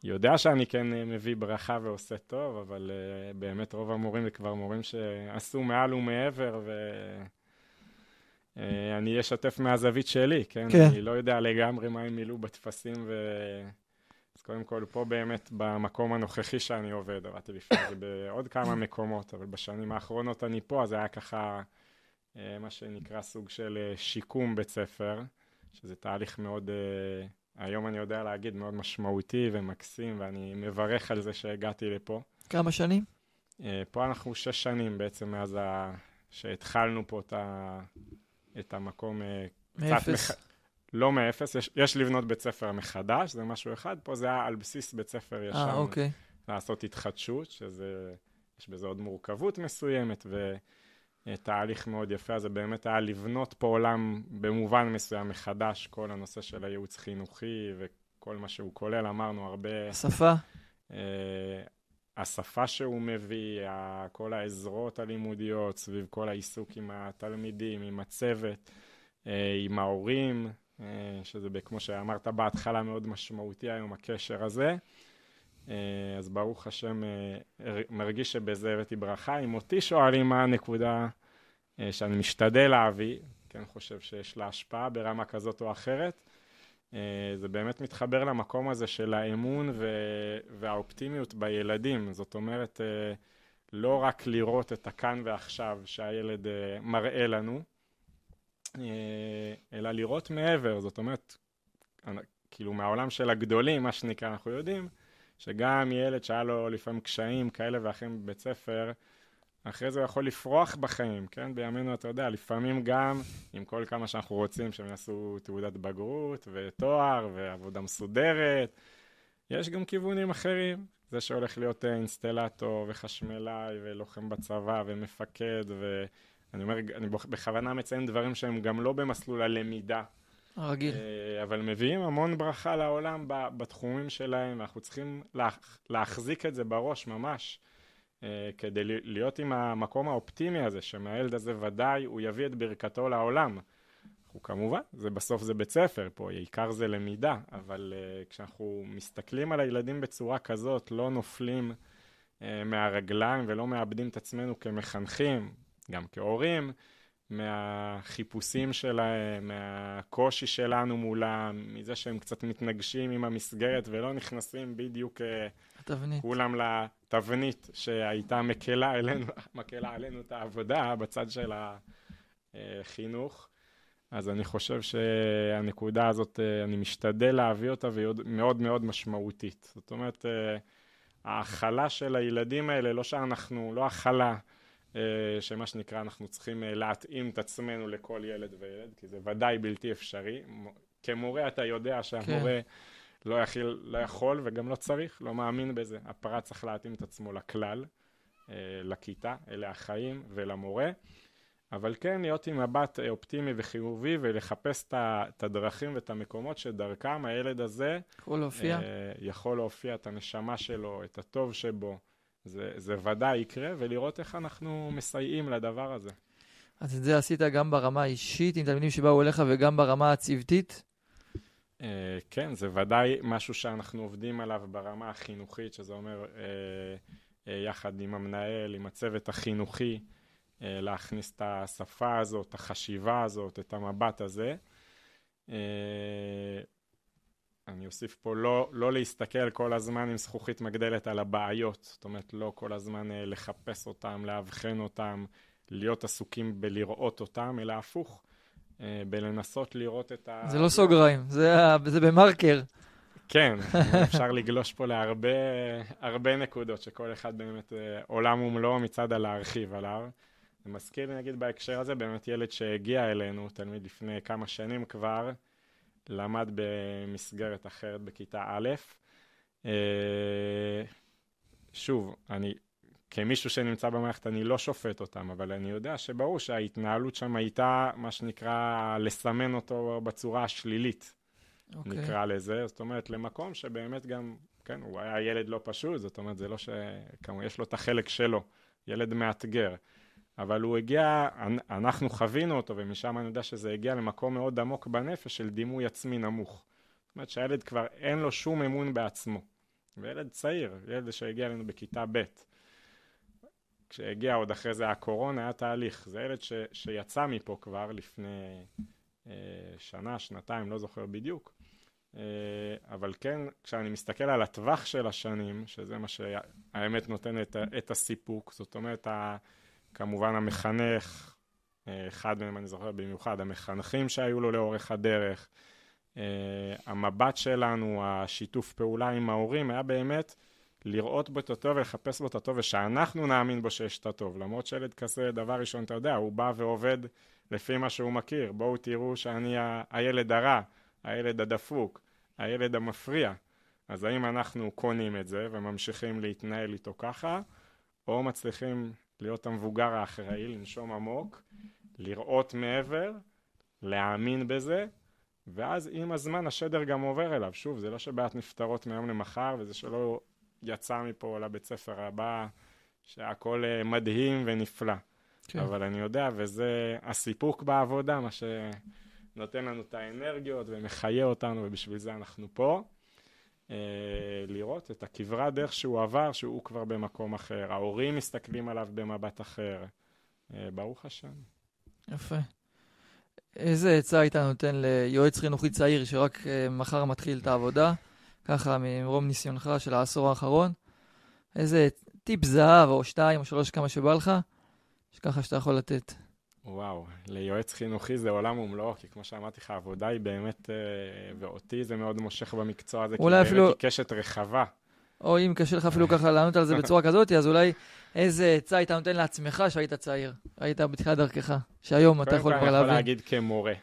יודע שאני כן אה, מביא ברכה ועושה טוב, אבל אה, באמת רוב המורים זה כבר מורים שעשו מעל ומעבר, ו... אה, אני אשתף מהזווית שלי, כן? כן. אני לא יודע לגמרי מה הם מילאו בטפסים, ו... אז קודם כל, פה באמת, במקום הנוכחי שאני עובד, עבדתי לפני זה בעוד כמה מקומות, אבל בשנים האחרונות אני פה, אז היה ככה, אה, מה שנקרא סוג של אה, שיקום בית ספר, שזה תהליך מאוד, היום אני יודע להגיד, מאוד משמעותי ומקסים, ואני מברך על זה שהגעתי לפה. כמה שנים? פה אנחנו שש שנים בעצם מאז ה... שהתחלנו פה את, ה... את המקום אה, מאפס. מח- לא מאפס, יש, יש לבנות בית ספר מחדש, זה משהו אחד, פה זה היה על בסיס בית ספר ישן, אה, אוקיי. לעשות התחדשות, שזה, יש בזה עוד מורכבות מסוימת ותהליך מאוד יפה, אז זה באמת היה לבנות פה עולם במובן מסוים מחדש, כל הנושא של הייעוץ חינוכי וכל מה שהוא כולל, אמרנו הרבה... שפה? השפה שהוא מביא, כל העזרות הלימודיות סביב כל העיסוק עם התלמידים, עם הצוות, אה, עם ההורים, אה, שזה, כמו שאמרת בהתחלה, מאוד משמעותי היום, הקשר הזה. אה, אז ברוך השם, מרגיש שבזה הבאתי ברכה. אם אותי שואלים מה הנקודה שאני משתדל להביא, כן חושב שיש לה השפעה ברמה כזאת או אחרת, זה באמת מתחבר למקום הזה של האמון ו- והאופטימיות בילדים. זאת אומרת, אה, לא רק לראות את הכאן ועכשיו שהילד אה, מראה לנו, אה, אלא לראות מעבר. זאת אומרת, כאילו מהעולם של הגדולים, מה שנקרא, אנחנו יודעים שגם ילד שהיה לו לפעמים קשיים כאלה ואחרים בבית ספר, אחרי זה הוא יכול לפרוח בחיים, כן? בימינו, אתה יודע, לפעמים גם, עם כל כמה שאנחנו רוצים שהם יעשו תעודת בגרות ותואר ועבודה מסודרת, יש גם כיוונים אחרים. זה שהולך להיות אה, אינסטלטור וחשמלאי ולוחם בצבא ומפקד, ואני אומר, אני בכוונה מציין דברים שהם גם לא במסלול הלמידה, הרגיל. אה, אבל מביאים המון ברכה לעולם בתחומים שלהם, ואנחנו צריכים להח- להחזיק את זה בראש ממש, כדי ל- להיות עם המקום האופטימי הזה, שמהילד הזה ודאי הוא יביא את ברכתו לעולם. אנחנו כמובן, זה בסוף זה בית ספר פה, העיקר זה למידה, אבל uh, כשאנחנו מסתכלים על הילדים בצורה כזאת, לא נופלים uh, מהרגליים ולא מאבדים את עצמנו כמחנכים, גם כהורים, מהחיפושים שלהם, מהקושי שלנו מולם, מזה שהם קצת מתנגשים עם המסגרת ולא נכנסים בדיוק התבנית. כולם לתבנית שהייתה מקלה עלינו, מקלה עלינו את העבודה בצד של החינוך. אז אני חושב שהנקודה הזאת, אני משתדל להביא אותה והיא מאוד מאוד משמעותית. זאת אומרת, ההכלה של הילדים האלה, לא שאנחנו, לא הכלה, שמה שנקרא, אנחנו צריכים להתאים את עצמנו לכל ילד וילד, כי זה ודאי בלתי אפשרי. כמורה אתה יודע שהמורה... כן. לא, יכיל, לא יכול וגם לא צריך, לא מאמין בזה. הפרט צריך להתאים את עצמו לכלל, אה, לכיתה, אלה החיים ולמורה. אבל כן להיות עם מבט אופטימי וחיובי ולחפש את הדרכים ואת המקומות שדרכם הילד הזה יכול להופיע, אה, יכול להופיע את הנשמה שלו, את הטוב שבו. זה, זה ודאי יקרה, ולראות איך אנחנו מסייעים לדבר הזה. אז את זה עשית גם ברמה האישית עם תלמידים שבאו אליך וגם ברמה הצוותית? Uh, כן, זה ודאי משהו שאנחנו עובדים עליו ברמה החינוכית, שזה אומר uh, uh, יחד עם המנהל, עם הצוות החינוכי, להכניס את השפה הזאת, את החשיבה הזאת, את המבט הזה. אני אוסיף פה לא, לא להסתכל כל הזמן עם זכוכית מגדלת על הבעיות, זאת אומרת לא כל הזמן לחפש אותם, לאבחן אותם, להיות עסוקים בלראות אותם, אלא הפוך. אה, בלנסות לראות את ה... זה לא סוגריים, זה, זה במרקר. כן, אפשר לגלוש פה להרבה נקודות, שכל אחד באמת אה, עולם ומלואו מצד הלהרחיב עליו. זה מזכיר לי, נגיד, בהקשר הזה, באמת ילד שהגיע אלינו, תלמיד לפני כמה שנים כבר, למד במסגרת אחרת בכיתה א'. אה, שוב, אני כמישהו שנמצא במערכת אני לא שופט אותם, אבל אני יודע שברור שההתנהלות שם הייתה, מה שנקרא, לסמן אותו בצורה השלילית, okay. אוקיי. נקרא לזה. זאת אומרת, למקום שבאמת גם, כן, הוא היה ילד לא פשוט, זאת אומרת, זה לא ש... כמובן, יש לו את החלק שלו, ילד מאתגר. אבל הוא הגיע, אנחנו חווינו אותו, ומשם אני יודע שזה הגיע למקום מאוד עמוק בנפש של דימוי עצמי נמוך. זאת אומרת שהילד כבר אין לו שום אמון בעצמו. וילד צעיר, ילד שהגיע אלינו בכיתה ב'. כשהגיע עוד אחרי זה הקורונה, היה תהליך. זה ילד ש, שיצא מפה כבר לפני אה, שנה, שנתיים, לא זוכר בדיוק. אה, אבל כן, כשאני מסתכל על הטווח של השנים, שזה מה שהאמת נותן את, את הסיפוק, זאת אומרת, ה, כמובן המחנך, אה, אחד מהם אני זוכר במיוחד, המחנכים שהיו לו לאורך הדרך, אה, המבט שלנו, השיתוף פעולה עם ההורים, היה באמת לראות בו את הטוב ולחפש בו את הטוב, ושאנחנו נאמין בו שיש את הטוב. למרות שילד כזה, דבר ראשון, אתה יודע, הוא בא ועובד לפי מה שהוא מכיר. בואו תראו שאני ה- הילד הרע, הילד הדפוק, הילד המפריע. אז האם אנחנו קונים את זה וממשיכים להתנהל איתו ככה, או מצליחים להיות המבוגר האחראי, לנשום עמוק, לראות מעבר, להאמין בזה, ואז עם הזמן השדר גם עובר אליו. שוב, זה לא שבעיות נפתרות מהיום למחר, וזה שלא יצא מפה לבית ספר הבא, שהכל אה, מדהים ונפלא. כן. אבל אני יודע, וזה הסיפוק בעבודה, מה שנותן לנו את האנרגיות ומחיה אותנו, ובשביל זה אנחנו פה. אה, לראות את הכברת דרך שהוא עבר, שהוא כבר במקום אחר. ההורים מסתכלים עליו במבט אחר. אה, ברוך השם. יפה. איזה עצה היית נותן ליועץ חינוכי צעיר שרק מחר מתחיל את העבודה? ככה ממרום ניסיונך של העשור האחרון, איזה טיפ זהב או שתיים או שלוש כמה שבא לך, שככה שאתה יכול לתת. וואו, ליועץ חינוכי זה עולם ומלואו, כי כמו שאמרתי לך, העבודה היא באמת, אה, ואותי זה מאוד מושך במקצוע הזה, כי אפילו... באמת היא קשת רחבה. או אם קשה לך אפילו ככה לענות על זה בצורה כזאת, אז אולי איזה עצה היית נותן לעצמך שהיית צעיר, היית בתחילת דרכך, שהיום אתה יכול כבר להבין. קודם כל אני יכול להגיד כמורה.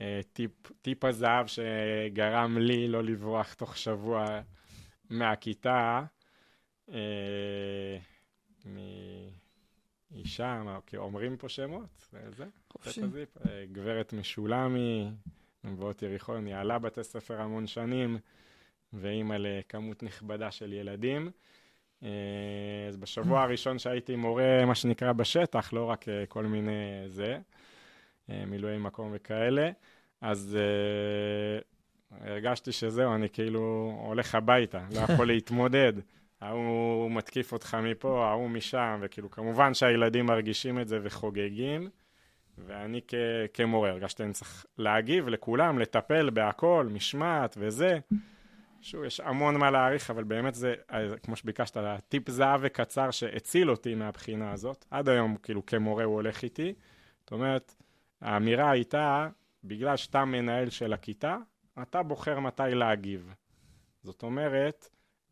אה, טיפ, טיפ הזהב שגרם לי לא לברוח תוך שבוע מהכיתה, אה, מאישה, כי אומרים פה שמות, זה, חופשי. אה, גברת משולמי, מבואות יריחו, ניהלה בתי ספר המון שנים, ואימא לכמות נכבדה של ילדים. אה, אז בשבוע הראשון שהייתי מורה, מה שנקרא, בשטח, לא רק כל מיני זה, מילואי מקום וכאלה. אז uh, הרגשתי שזהו, אני כאילו הולך הביתה, לא יכול להתמודד. ההוא מתקיף אותך מפה, ההוא משם, וכאילו, כמובן שהילדים מרגישים את זה וחוגגים, ואני כ- כמורה הרגשתי שאני צריך להגיב לכולם, לטפל בהכל, משמעת וזה. שוב, יש המון מה להעריך, אבל באמת זה, כמו שביקשת, טיפ זהב וקצר שהציל אותי מהבחינה הזאת. עד היום, כאילו, כמורה הוא הולך איתי. זאת אומרת, האמירה הייתה, בגלל שאתה מנהל של הכיתה, אתה בוחר מתי להגיב. זאת אומרת,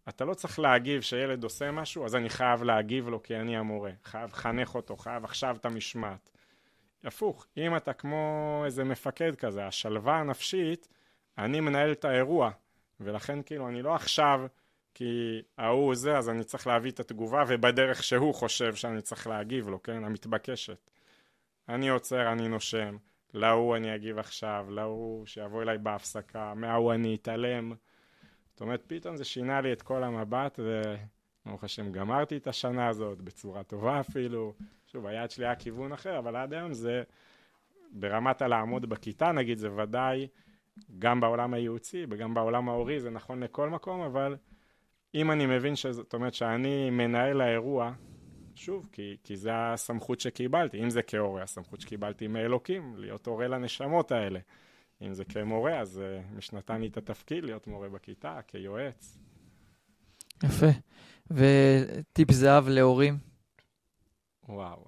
אתה לא צריך להגיב שילד עושה משהו, אז אני חייב להגיב לו כי אני המורה. חייב לחנך אותו, חייב עכשיו את המשמעת. הפוך, אם אתה כמו איזה מפקד כזה, השלווה הנפשית, אני מנהל את האירוע. ולכן כאילו אני לא עכשיו, כי ההוא זה, אז אני צריך להביא את התגובה, ובדרך שהוא חושב שאני צריך להגיב לו, כן? המתבקשת. אני עוצר, אני נושם. להוא אני אגיב עכשיו, להוא שיבוא אליי בהפסקה, מההוא אני אתעלם. זאת אומרת, פתאום זה שינה לי את כל המבט, וברוך השם גמרתי את השנה הזאת בצורה טובה אפילו. שוב, היעד שלי היה כיוון אחר, אבל עד היום זה, ברמת הלעמוד בכיתה נגיד, זה ודאי גם בעולם הייעוצי וגם בעולם ההורי, זה נכון לכל מקום, אבל אם אני מבין שזאת אומרת שאני מנהל האירוע, שוב, כי, כי זה הסמכות שקיבלתי. אם זה כהורה, הסמכות שקיבלתי מאלוקים, להיות הורה לנשמות האלה. אם זה כמורה, אז uh, מי שנתן לי את התפקיד להיות מורה בכיתה, כיועץ. יפה. וטיפ זהב להורים? וואו.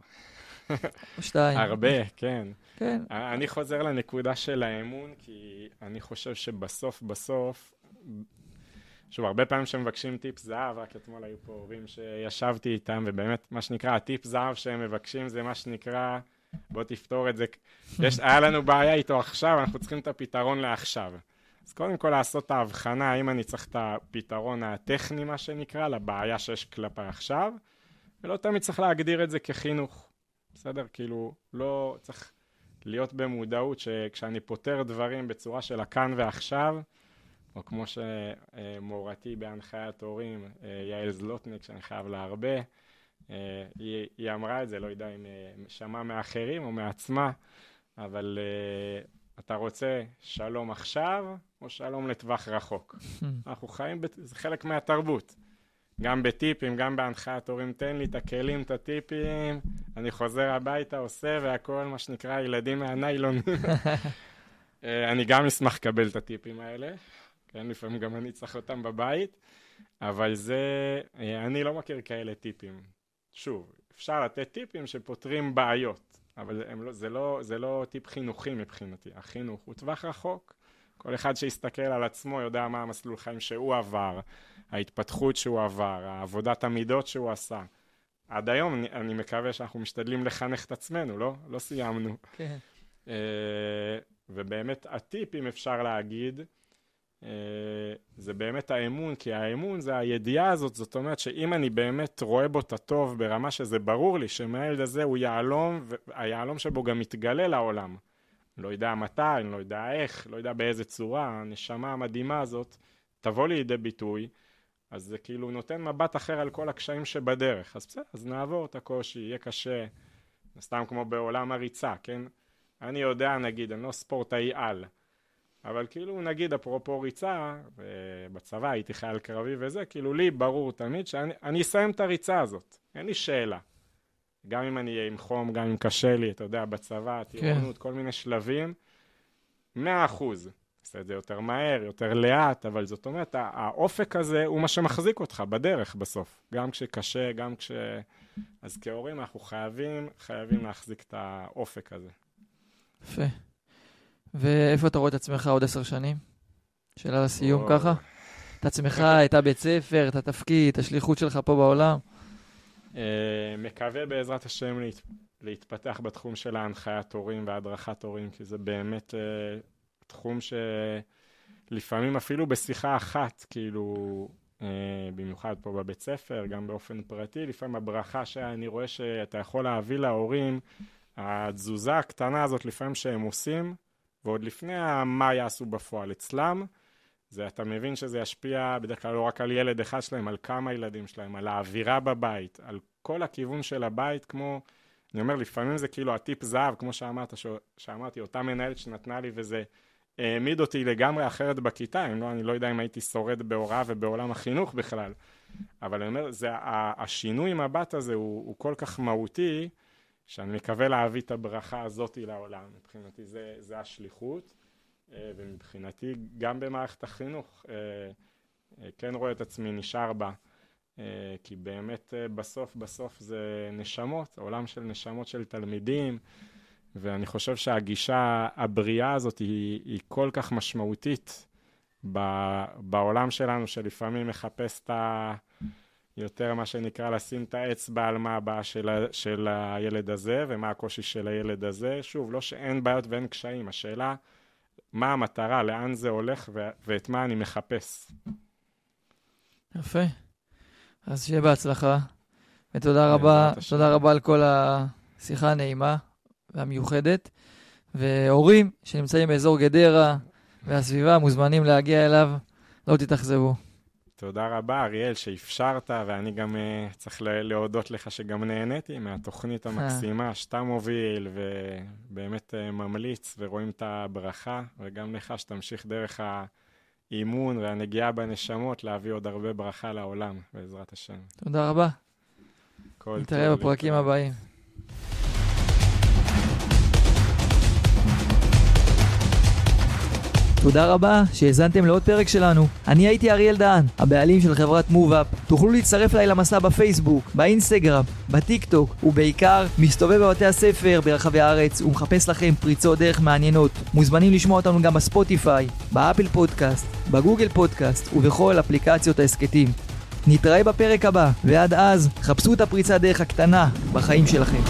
שתיים. הרבה, כן. כן. אני חוזר לנקודה של האמון, כי אני חושב שבסוף בסוף, שוב, הרבה פעמים שמבקשים טיפ זהב, רק אתמול היו פה הורים שישבתי איתם, ובאמת, מה שנקרא, הטיפ זהב שהם מבקשים זה מה שנקרא, בוא תפתור את זה. יש, היה לנו בעיה איתו עכשיו, אנחנו צריכים את הפתרון לעכשיו. אז קודם כל לעשות את ההבחנה, האם אני צריך את הפתרון הטכני, מה שנקרא, לבעיה שיש כלפי עכשיו, ולא תמיד צריך להגדיר את זה כחינוך. בסדר? כאילו, לא צריך להיות במודעות שכשאני פותר דברים בצורה של הכאן ועכשיו, או כמו שמורתי בהנחיית הורים, אה, יעל זלוטניק, שאני חייב לה הרבה, אה, היא, היא אמרה את זה, לא יודע אם אה, שמע מאחרים או מעצמה, אבל אתה רוצה שלום עכשיו או שלום לטווח רחוק? אנחנו חיים, זה חלק מהתרבות. גם בטיפים, גם בהנחיית הורים, תן לי את הכלים, את הטיפים, אני חוזר הביתה, עושה, והכל, מה שנקרא, ילדים מהניילון. אני גם אשמח לקבל את הטיפים האלה, כן, לפעמים גם אני צריך אותם בבית, אבל זה, אה, אני לא מכיר כאלה טיפים. שוב, אפשר לתת טיפים שפותרים בעיות, אבל לא, זה, לא, זה לא טיפ חינוכי מבחינתי. החינוך הוא טווח רחוק. כל אחד שיסתכל על עצמו יודע מה המסלול חיים שהוא עבר, ההתפתחות שהוא עבר, העבודת המידות שהוא עשה. עד היום אני, אני מקווה שאנחנו משתדלים לחנך את עצמנו, לא? לא סיימנו. כן. Uh, ובאמת הטיפ, אם אפשר להגיד, זה באמת האמון, כי האמון זה הידיעה הזאת, זאת אומרת שאם אני באמת רואה בו את הטוב ברמה שזה ברור לי שמהילד הזה הוא יהלום, והיהלום שבו גם מתגלה לעולם. לא יודע מתי, אני לא יודע איך, לא יודע באיזה צורה, הנשמה המדהימה הזאת תבוא לידי ביטוי, אז זה כאילו נותן מבט אחר על כל הקשיים שבדרך. אז בסדר, אז נעבור את הקושי, יהיה קשה, סתם כמו בעולם הריצה, כן? אני יודע, נגיד, אני לא ספורטאי על, אבל כאילו, נגיד, אפרופו ריצה, בצבא הייתי חייל קרבי וזה, כאילו, לי ברור תמיד שאני אסיים את הריצה הזאת, אין לי שאלה. גם אם אני אהיה עם חום, גם אם קשה לי, אתה יודע, בצבא, כן. טירונות, כן. כל מיני שלבים, מאה אחוז. עושה את זה יותר מהר, יותר לאט, אבל זאת אומרת, האופק הזה הוא מה שמחזיק אותך בדרך בסוף. גם כשקשה, גם כש... אז כהורים אנחנו חייבים, חייבים להחזיק את האופק הזה. יפה. ואיפה אתה רואה את עצמך עוד עשר שנים? שאלה לסיום. ככה? את עצמך, את הבית ספר, את התפקיד, את השליחות שלך פה בעולם? אה, מקווה בעזרת השם להת... להתפתח בתחום של ההנחיית הורים והדרכת הורים, כי זה באמת אה, תחום שלפעמים אפילו בשיחה אחת, כאילו, אה, במיוחד פה בבית ספר, גם באופן פרטי, לפעמים הברכה שאני רואה שאתה יכול להביא להורים, התזוזה הקטנה הזאת לפעמים שהם עושים, ועוד לפני מה יעשו בפועל אצלם, זה אתה מבין שזה ישפיע בדרך כלל לא רק על ילד אחד שלהם, על כמה ילדים שלהם, על האווירה בבית, על כל הכיוון של הבית, כמו אני אומר, לפעמים זה כאילו הטיפ זהב, כמו שאמרת, ש... שאמרתי, אותה מנהלת שנתנה לי וזה העמיד אותי לגמרי אחרת בכיתה, אם לא, אני לא יודע אם הייתי שורד בהוראה ובעולם החינוך בכלל. אבל אני אומר, זה, השינוי מבט הזה הוא, הוא כל כך מהותי, שאני מקווה להביא את הברכה הזאת לעולם. מבחינתי זה, זה השליחות, אה, ומבחינתי גם במערכת החינוך, אה, אה, כן רואה את עצמי נשאר בה. כי באמת בסוף בסוף זה נשמות, עולם של נשמות של תלמידים, ואני חושב שהגישה הבריאה הזאת היא, היא כל כך משמעותית בעולם שלנו, שלפעמים מחפש את ה... יותר מה שנקרא לשים את האצבע על מה הבעיה של, של הילד הזה ומה הקושי של הילד הזה. שוב, לא שאין בעיות ואין קשיים, השאלה מה המטרה, לאן זה הולך ו- ואת מה אני מחפש. יפה. אז שיהיה בהצלחה, ותודה רבה, תודה רבה על כל השיחה הנעימה והמיוחדת. והורים שנמצאים באזור גדרה והסביבה מוזמנים להגיע אליו, לא תתאכזבו. תודה רבה, אריאל, שאפשרת, ואני גם uh, צריך להודות לך שגם נהניתי מהתוכנית המקסימה שאתה מוביל, ובאמת uh, ממליץ, ורואים את הברכה, וגם לך שתמשיך דרך האימון והנגיעה בנשמות להביא עוד הרבה ברכה לעולם, בעזרת השם. תודה רבה. נתראה בפרקים הבאים. תודה רבה שהאזנתם לעוד פרק שלנו. אני הייתי אריאל דהן, הבעלים של חברת מובאפ. תוכלו להצטרף אליי למסע בפייסבוק, באינסטגרם, בטיק טוק, ובעיקר מסתובב בבתי הספר ברחבי הארץ ומחפש לכם פריצות דרך מעניינות. מוזמנים לשמוע אותנו גם בספוטיפיי, באפל פודקאסט, בגוגל פודקאסט ובכל אפליקציות ההסכתים. נתראה בפרק הבא, ועד אז, חפשו את הפריצת דרך הקטנה בחיים שלכם.